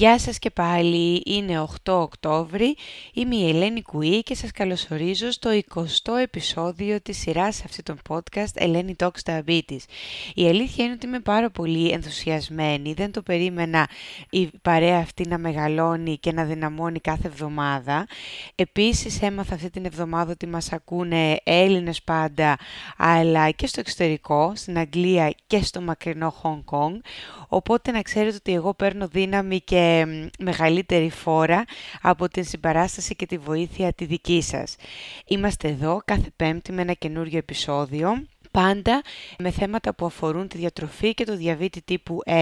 Γεια σας και πάλι, είναι 8 Οκτώβρη, είμαι η Ελένη Κουή και σας καλωσορίζω στο 20ο επεισόδιο της σειράς αυτή των podcast Ελένη Talks Diabetes. Η αλήθεια είναι ότι είμαι πάρα πολύ ενθουσιασμένη, δεν το περίμενα η παρέα αυτή να μεγαλώνει και να δυναμώνει κάθε εβδομάδα. Επίσης έμαθα αυτή την εβδομάδα ότι μας ακούνε Έλληνες πάντα, αλλά και στο εξωτερικό, στην Αγγλία και στο μακρινό Hong Kong, οπότε να ξέρετε ότι εγώ παίρνω δύναμη και μεγαλύτερη φόρα από την συμπαράσταση και τη βοήθεια τη δική σας. Είμαστε εδώ κάθε πέμπτη με ένα καινούριο επεισόδιο πάντα με θέματα που αφορούν τη διατροφή και το διαβήτη τύπου 1.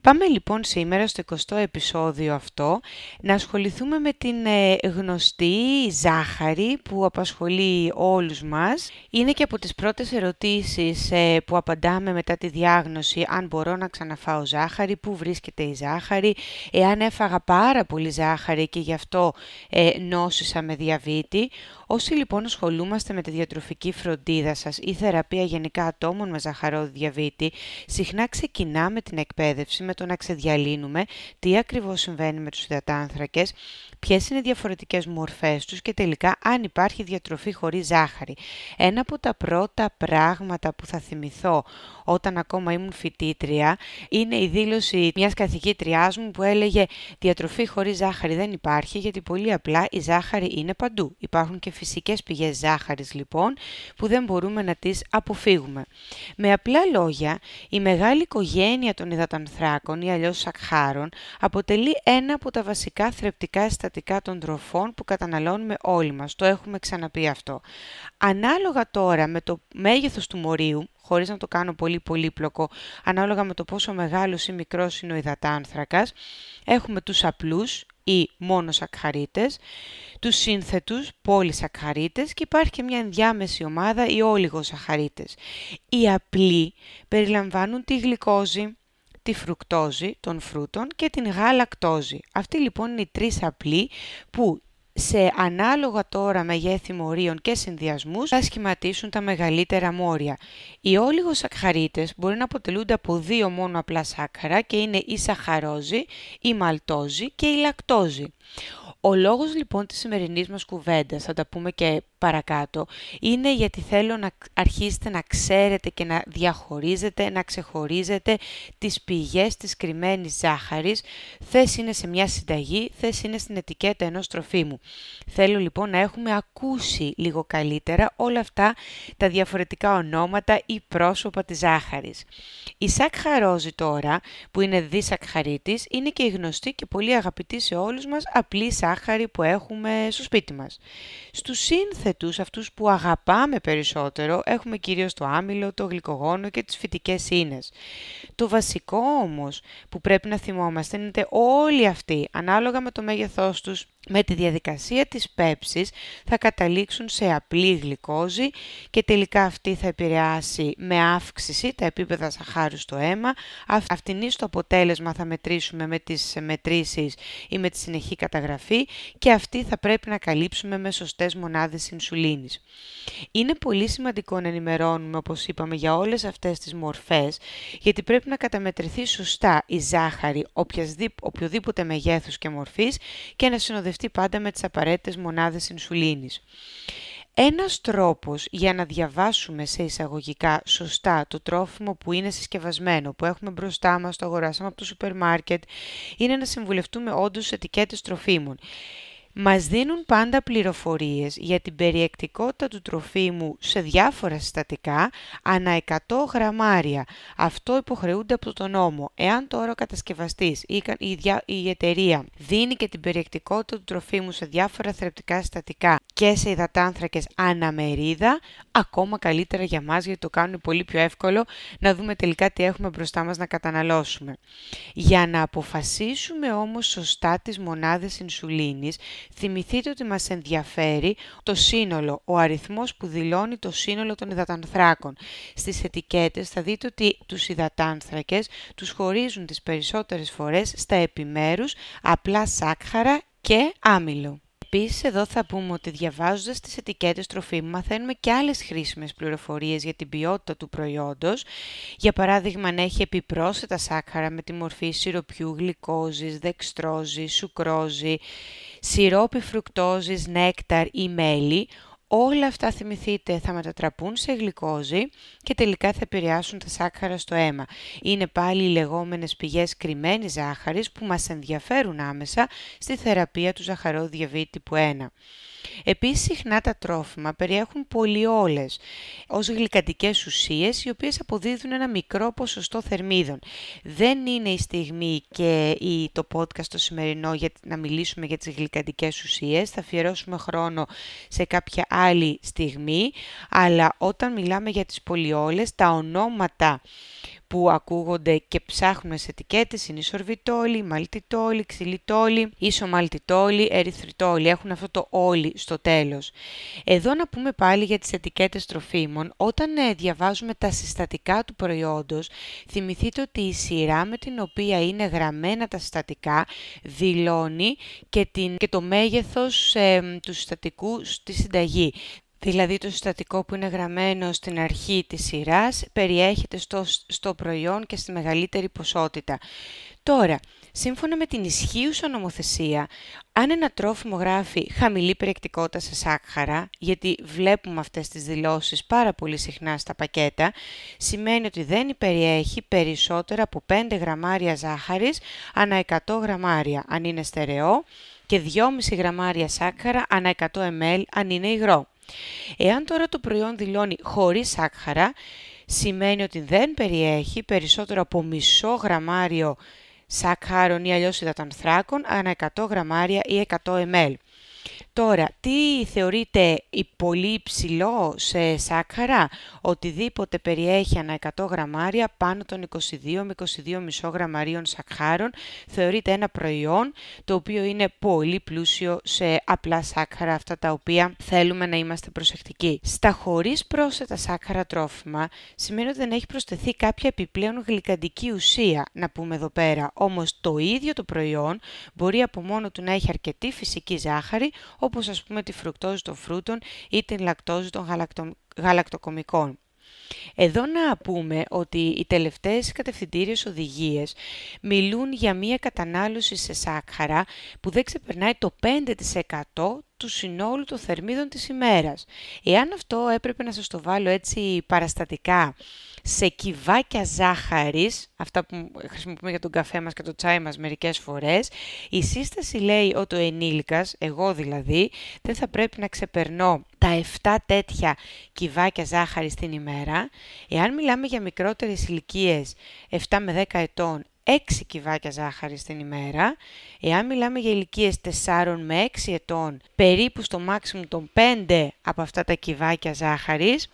Πάμε λοιπόν σήμερα στο 20ο επεισόδιο αυτό να ασχοληθούμε με την ε, γνωστή ζάχαρη που απασχολεί όλους μας. Είναι και από τις πρώτες ερωτήσεις ε, που απαντάμε μετά τη διάγνωση αν μπορώ να ξαναφάω ζάχαρη, πού βρίσκεται η ζάχαρη, εάν έφαγα πάρα πολύ ζάχαρη και γι' αυτό ε, νόσησα με διαβήτη. Όσοι λοιπόν ασχολούμαστε με τη διατροφική φροντίδα σας ή θεραπεία γενικά ατόμων με ζαχαρόδι διαβήτη, συχνά ξεκινάμε την εκπαίδευση με το να ξεδιαλύνουμε τι ακριβώς συμβαίνει με τους υδατάνθρακες, ποιες είναι οι διαφορετικές μορφές τους και τελικά αν υπάρχει διατροφή χωρίς ζάχαρη. Ένα από τα πρώτα πράγματα που θα θυμηθώ όταν ακόμα ήμουν φοιτήτρια είναι η δήλωση μιας καθηγήτριάς μου που έλεγε «Διατροφή χωρίς ζάχαρη δεν υπάρχει γιατί πολύ απλά η ζάχαρη είναι παντού. Υπάρχουν και φυσικές πηγές ζάχαρης λοιπόν που δεν μπορούμε να τις αποφύγουμε». Με απλά λόγια, η μεγάλη οικογένεια των υδατανθράκων ή αλλιώς σακχάρων αποτελεί ένα από τα βασικά θρεπτικά συστατικά των τροφών που καταναλώνουμε όλοι μας. Το έχουμε ξαναπεί αυτό. Ανάλογα τώρα με το μέγεθος του μορίου, χωρίς να το κάνω πολύ πολύπλοκο, ανάλογα με το πόσο μεγάλος ή μικρός είναι ο υδατάνθρακας, έχουμε τους απλούς ή μόνο σακχαρίτες, τους σύνθετους πολυσακχαρίτες και υπάρχει και μια ενδιάμεση ομάδα οι όλιγοσακχαρίτες. Οι απλοί περιλαμβάνουν τη γλυκόζη, τη φρουκτόζη των φρούτων και την γαλακτόζη. Αυτοί λοιπόν είναι οι τρεις απλοί που σε ανάλογα τώρα μεγέθη μορίων και συνδυασμούς θα σχηματίσουν τα μεγαλύτερα μόρια. Οι σακχαρίτες μπορεί να αποτελούνται από δύο μόνο απλά σάκχαρα και είναι η σαχαρόζη, η μαλτόζη και η λακτόζη. Ο λόγος λοιπόν της σημερινής μας κουβέντας, θα τα πούμε και παρακάτω, είναι γιατί θέλω να αρχίσετε να ξέρετε και να διαχωρίζετε, να ξεχωρίζετε τις πηγές της κρυμμένης ζάχαρης, θες είναι σε μια συνταγή, θες είναι στην ετικέτα ενός τροφίμου. Θέλω λοιπόν να έχουμε ακούσει λίγο καλύτερα όλα αυτά τα διαφορετικά ονόματα ή πρόσωπα της ζάχαρης. Η σακχαρόζη τώρα, που είναι δισακχαρίτης, είναι και η γνωστή και πολύ αγαπητή σε όλους μας απλή ζάχαρη που έχουμε στο σπίτι μας. Στους σύνθετους, αυτούς που αγαπάμε περισσότερο, έχουμε κυρίως το άμυλο, το γλυκογόνο και τις φυτικές ίνες. Το βασικό όμως που πρέπει να θυμόμαστε είναι ότι όλοι αυτοί, ανάλογα με το μέγεθός τους, με τη διαδικασία της πέψης θα καταλήξουν σε απλή γλυκόζη και τελικά αυτή θα επηρεάσει με αύξηση τα επίπεδα σαχάρου στο αίμα. Αυτήν στο αποτέλεσμα θα μετρήσουμε με τις μετρήσεις ή με τη συνεχή καταγραφή και αυτή θα πρέπει να καλύψουμε με σωστές μονάδες ινσουλίνης. Είναι πολύ σημαντικό να ενημερώνουμε, όπως είπαμε, για όλες αυτές τις μορφές, γιατί πρέπει να καταμετρηθεί σωστά η ζάχαρη οποιοδήποτε μεγέθους και μορφής και να συνοδευτεί πάντα με τις απαραίτητες μονάδες ινσουλίνης. Ένας τρόπος για να διαβάσουμε σε εισαγωγικά σωστά το τρόφιμο που είναι συσκευασμένο, που έχουμε μπροστά μας, το αγοράσαμε από το σούπερ μάρκετ, είναι να συμβουλευτούμε όντως ετικέτες τροφίμων. Μας δίνουν πάντα πληροφορίες για την περιεκτικότητα του τροφίμου σε διάφορα συστατικά ανά 100 γραμμάρια. Αυτό υποχρεούνται από τον νόμο. Εάν τώρα ο κατασκευαστής ή η εταιρεία δίνει και την περιεκτικότητα του τροφίμου σε διάφορα θρεπτικά συστατικά και σε υδατάνθρακες αναμερίδα, ακόμα καλύτερα για μας γιατί το κάνουν πολύ πιο εύκολο να δούμε τελικά τι έχουμε μπροστά μας να καταναλώσουμε. Για να αποφασίσουμε όμως σωστά τις μονάδες ινσουλίνης, θυμηθείτε ότι μας ενδιαφέρει το σύνολο, ο αριθμός που δηλώνει το σύνολο των υδατανθράκων. Στις ετικέτες θα δείτε ότι τους υδατάνθρακες τους χωρίζουν τις περισσότερες φορές στα επιμέρους απλά σάκχαρα και άμυλο. Επίσης εδώ θα πούμε ότι διαβάζοντας τις ετικέτες τροφίμου μαθαίνουμε και άλλες χρήσιμες πληροφορίες για την ποιότητα του προϊόντος. Για παράδειγμα αν έχει επιπρόσθετα σάκχαρα με τη μορφή σιροπιού, γλυκόζης, δεξτρόζης, σουκρόζη, σιρόπι φρουκτόζης, νέκταρ ή μέλι, όλα αυτά θυμηθείτε θα μετατραπούν σε γλυκόζη και τελικά θα επηρεάσουν τα σάκχαρα στο αίμα. Είναι πάλι οι λεγόμενες πηγές κρυμμένης ζάχαρης που μας ενδιαφέρουν άμεσα στη θεραπεία του ζαχαρόδι διαβήτη τύπου 1. Επίσης, συχνά τα τρόφιμα περιέχουν πολυόλες ως γλυκαντικές ουσίες, οι οποίες αποδίδουν ένα μικρό ποσοστό θερμίδων. Δεν είναι η στιγμή και το podcast το σημερινό για να μιλήσουμε για τις γλυκαντικές ουσίες. Θα αφιερώσουμε χρόνο σε κάποια άλλη στιγμή, αλλά όταν μιλάμε για τις πολυόλες, τα ονόματα που ακούγονται και ψάχνουμε σε ετικέτες είναι ισορβιτόλη, μαλτιτόλη, ξυλιτόλη, ισομαλτιτόλη, ερυθριτόλη. Έχουν αυτό το όλοι στο τέλος. Εδώ να πούμε πάλι για τις ετικέτες τροφίμων. Όταν ε, διαβάζουμε τα συστατικά του προϊόντος, θυμηθείτε ότι η σειρά με την οποία είναι γραμμένα τα συστατικά δηλώνει και, την, και το μέγεθος ε, του συστατικού στη συνταγή. Δηλαδή το συστατικό που είναι γραμμένο στην αρχή της σειράς περιέχεται στο, στο προϊόν και στη μεγαλύτερη ποσότητα. Τώρα, σύμφωνα με την ισχύουσα νομοθεσία, αν ένα τρόφιμο γράφει χαμηλή περιεκτικότητα σε σάκχαρα, γιατί βλέπουμε αυτές τις δηλώσεις πάρα πολύ συχνά στα πακέτα, σημαίνει ότι δεν περιέχει περισσότερα από 5 γραμμάρια ζάχαρης ανά 100 γραμμάρια, αν είναι στερεό, και 2,5 γραμμάρια σάκχαρα ανά 100 ml, αν είναι υγρό. Εάν τώρα το προϊόν δηλώνει χωρίς σάκχαρα, σημαίνει ότι δεν περιέχει περισσότερο από μισό γραμμάριο σακχάρων ή αλλιώς υδατανθράκων ανά 100 γραμμάρια ή 100 ml. Τώρα, τι θεωρείται πολύ υψηλό σε σάκχαρα, οτιδήποτε περιέχει ανά 100 γραμμάρια πάνω των 22 με 22,5 γραμμαρίων σακχάρων, θεωρείται ένα προϊόν το οποίο είναι πολύ πλούσιο σε απλά σάκχαρα, αυτά τα οποία θέλουμε να είμαστε προσεκτικοί. Στα χωρίς πρόσθετα σάκχαρα τρόφιμα σημαίνει ότι δεν έχει προσθεθεί κάποια επιπλέον γλυκαντική ουσία, να πούμε εδώ πέρα. Όμως το ίδιο το προϊόν μπορεί από μόνο του να έχει αρκετή φυσική ζάχαρη, όπως ας πούμε τη φρουκτόζη των φρούτων ή την λακτόζη των γαλακτο... γαλακτοκομικών. Εδώ να πούμε ότι οι τελευταίες κατευθυντήριες οδηγίες μιλούν για μία κατανάλωση σε σάκχαρα που δεν ξεπερνάει το 5% του συνόλου των θερμίδων της ημέρας. Εάν αυτό έπρεπε να σας το βάλω έτσι παραστατικά σε κυβάκια ζάχαρης, αυτά που χρησιμοποιούμε για τον καφέ μας και το τσάι μας μερικές φορές, η σύσταση λέει ότι ο ενήλικας, εγώ δηλαδή, δεν θα πρέπει να ξεπερνώ τα 7 τέτοια κυβάκια ζάχαρης την ημέρα. Εάν μιλάμε για μικρότερες ηλικίες 7 με 10 ετών, 6 κυβάκια ζάχαρης την ημέρα. Εάν μιλάμε για ηλικίες 4 με 6 ετών, περίπου στο maximum των 5 από αυτά τα κυβάκια ζάχαρης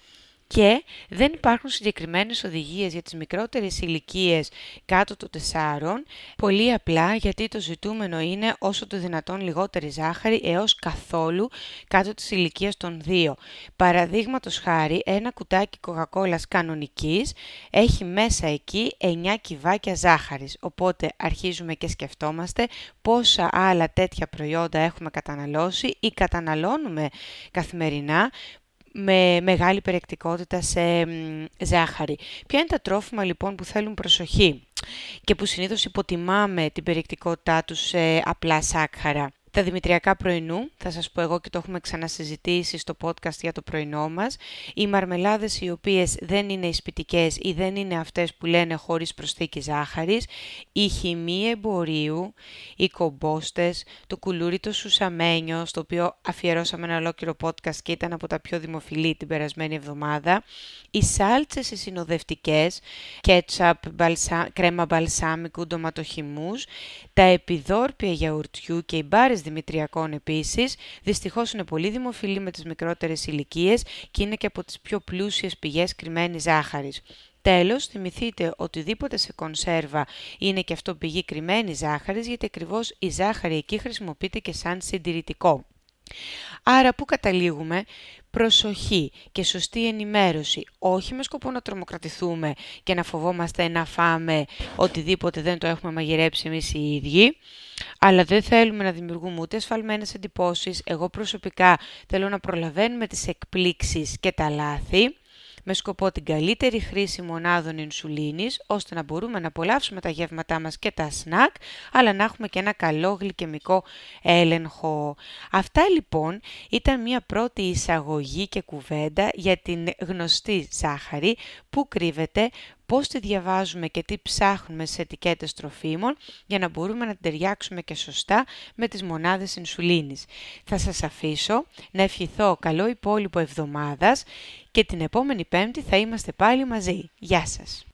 και δεν υπάρχουν συγκεκριμένες οδηγίες για τις μικρότερες ηλικίες κάτω των 4, πολύ απλά γιατί το ζητούμενο είναι όσο το δυνατόν λιγότερη ζάχαρη έως καθόλου κάτω της ηλικίας των 2. Παραδείγματος χάρη, ένα κουτάκι κοκακόλας κανονικής έχει μέσα εκεί 9 κυβάκια ζάχαρης, οπότε αρχίζουμε και σκεφτόμαστε πόσα άλλα τέτοια προϊόντα έχουμε καταναλώσει ή καταναλώνουμε καθημερινά με μεγάλη περιεκτικότητα σε ζάχαρη. Ποια είναι τα τρόφιμα λοιπόν που θέλουν προσοχή και που συνήθως υποτιμάμε την περιεκτικότητά τους σε απλά σάκχαρα; Τα δημητριακά πρωινού, θα σας πω εγώ και το έχουμε ξανασυζητήσει στο podcast για το πρωινό μας, οι μαρμελάδες οι οποίες δεν είναι εισπιτικές ή δεν είναι αυτές που λένε χωρίς προσθήκη ζάχαρης, η χυμή εμπορίου, οι κομπόστες, το κουλούρι το σουσαμένιο, στο οποίο αφιερώσαμε ένα ολόκληρο podcast και ήταν από τα πιο δημοφιλή την περασμένη εβδομάδα, οι σάλτσες οι συνοδευτικές, κέτσαπ, κρέμα μπαλσάμικου, ντοματοχυμούς, τα επιδόρπια γιαουρτιού και οι μπάρες δημητριακών επίσης, δυστυχώς είναι πολύ δημοφιλή με τις μικρότερες ηλικίες και είναι και από τις πιο πλούσιες πηγές κρυμμένης ζάχαρης. Τέλος, θυμηθείτε οτιδήποτε σε κονσέρβα είναι και αυτό πηγή κρυμμένη ζάχαρης, γιατί ακριβώς η ζάχαρη εκεί χρησιμοποιείται και σαν συντηρητικό. Άρα, πού καταλήγουμε, προσοχή και σωστή ενημέρωση, όχι με σκοπό να τρομοκρατηθούμε και να φοβόμαστε να φάμε οτιδήποτε δεν το έχουμε μαγειρέψει εμείς οι ίδιοι, αλλά δεν θέλουμε να δημιουργούμε ούτε ασφαλμένες εντυπώσεις. Εγώ προσωπικά θέλω να προλαβαίνουμε τις εκπλήξεις και τα λάθη, με σκοπό την καλύτερη χρήση μονάδων ινσουλίνης, ώστε να μπορούμε να απολαύσουμε τα γεύματά μας και τα σνακ, αλλά να έχουμε και ένα καλό γλυκαιμικό έλεγχο. Αυτά λοιπόν ήταν μια πρώτη εισαγωγή και κουβέντα για την γνωστή ζάχαρη που κρύβεται, πώς τη διαβάζουμε και τι ψάχνουμε σε ετικέτες τροφίμων για να μπορούμε να την ταιριάξουμε και σωστά με τις μονάδες ινσουλίνης. Θα σας αφήσω να ευχηθώ καλό υπόλοιπο εβδομάδας και την επόμενη πέμπτη θα είμαστε πάλι μαζί. Γεια σας!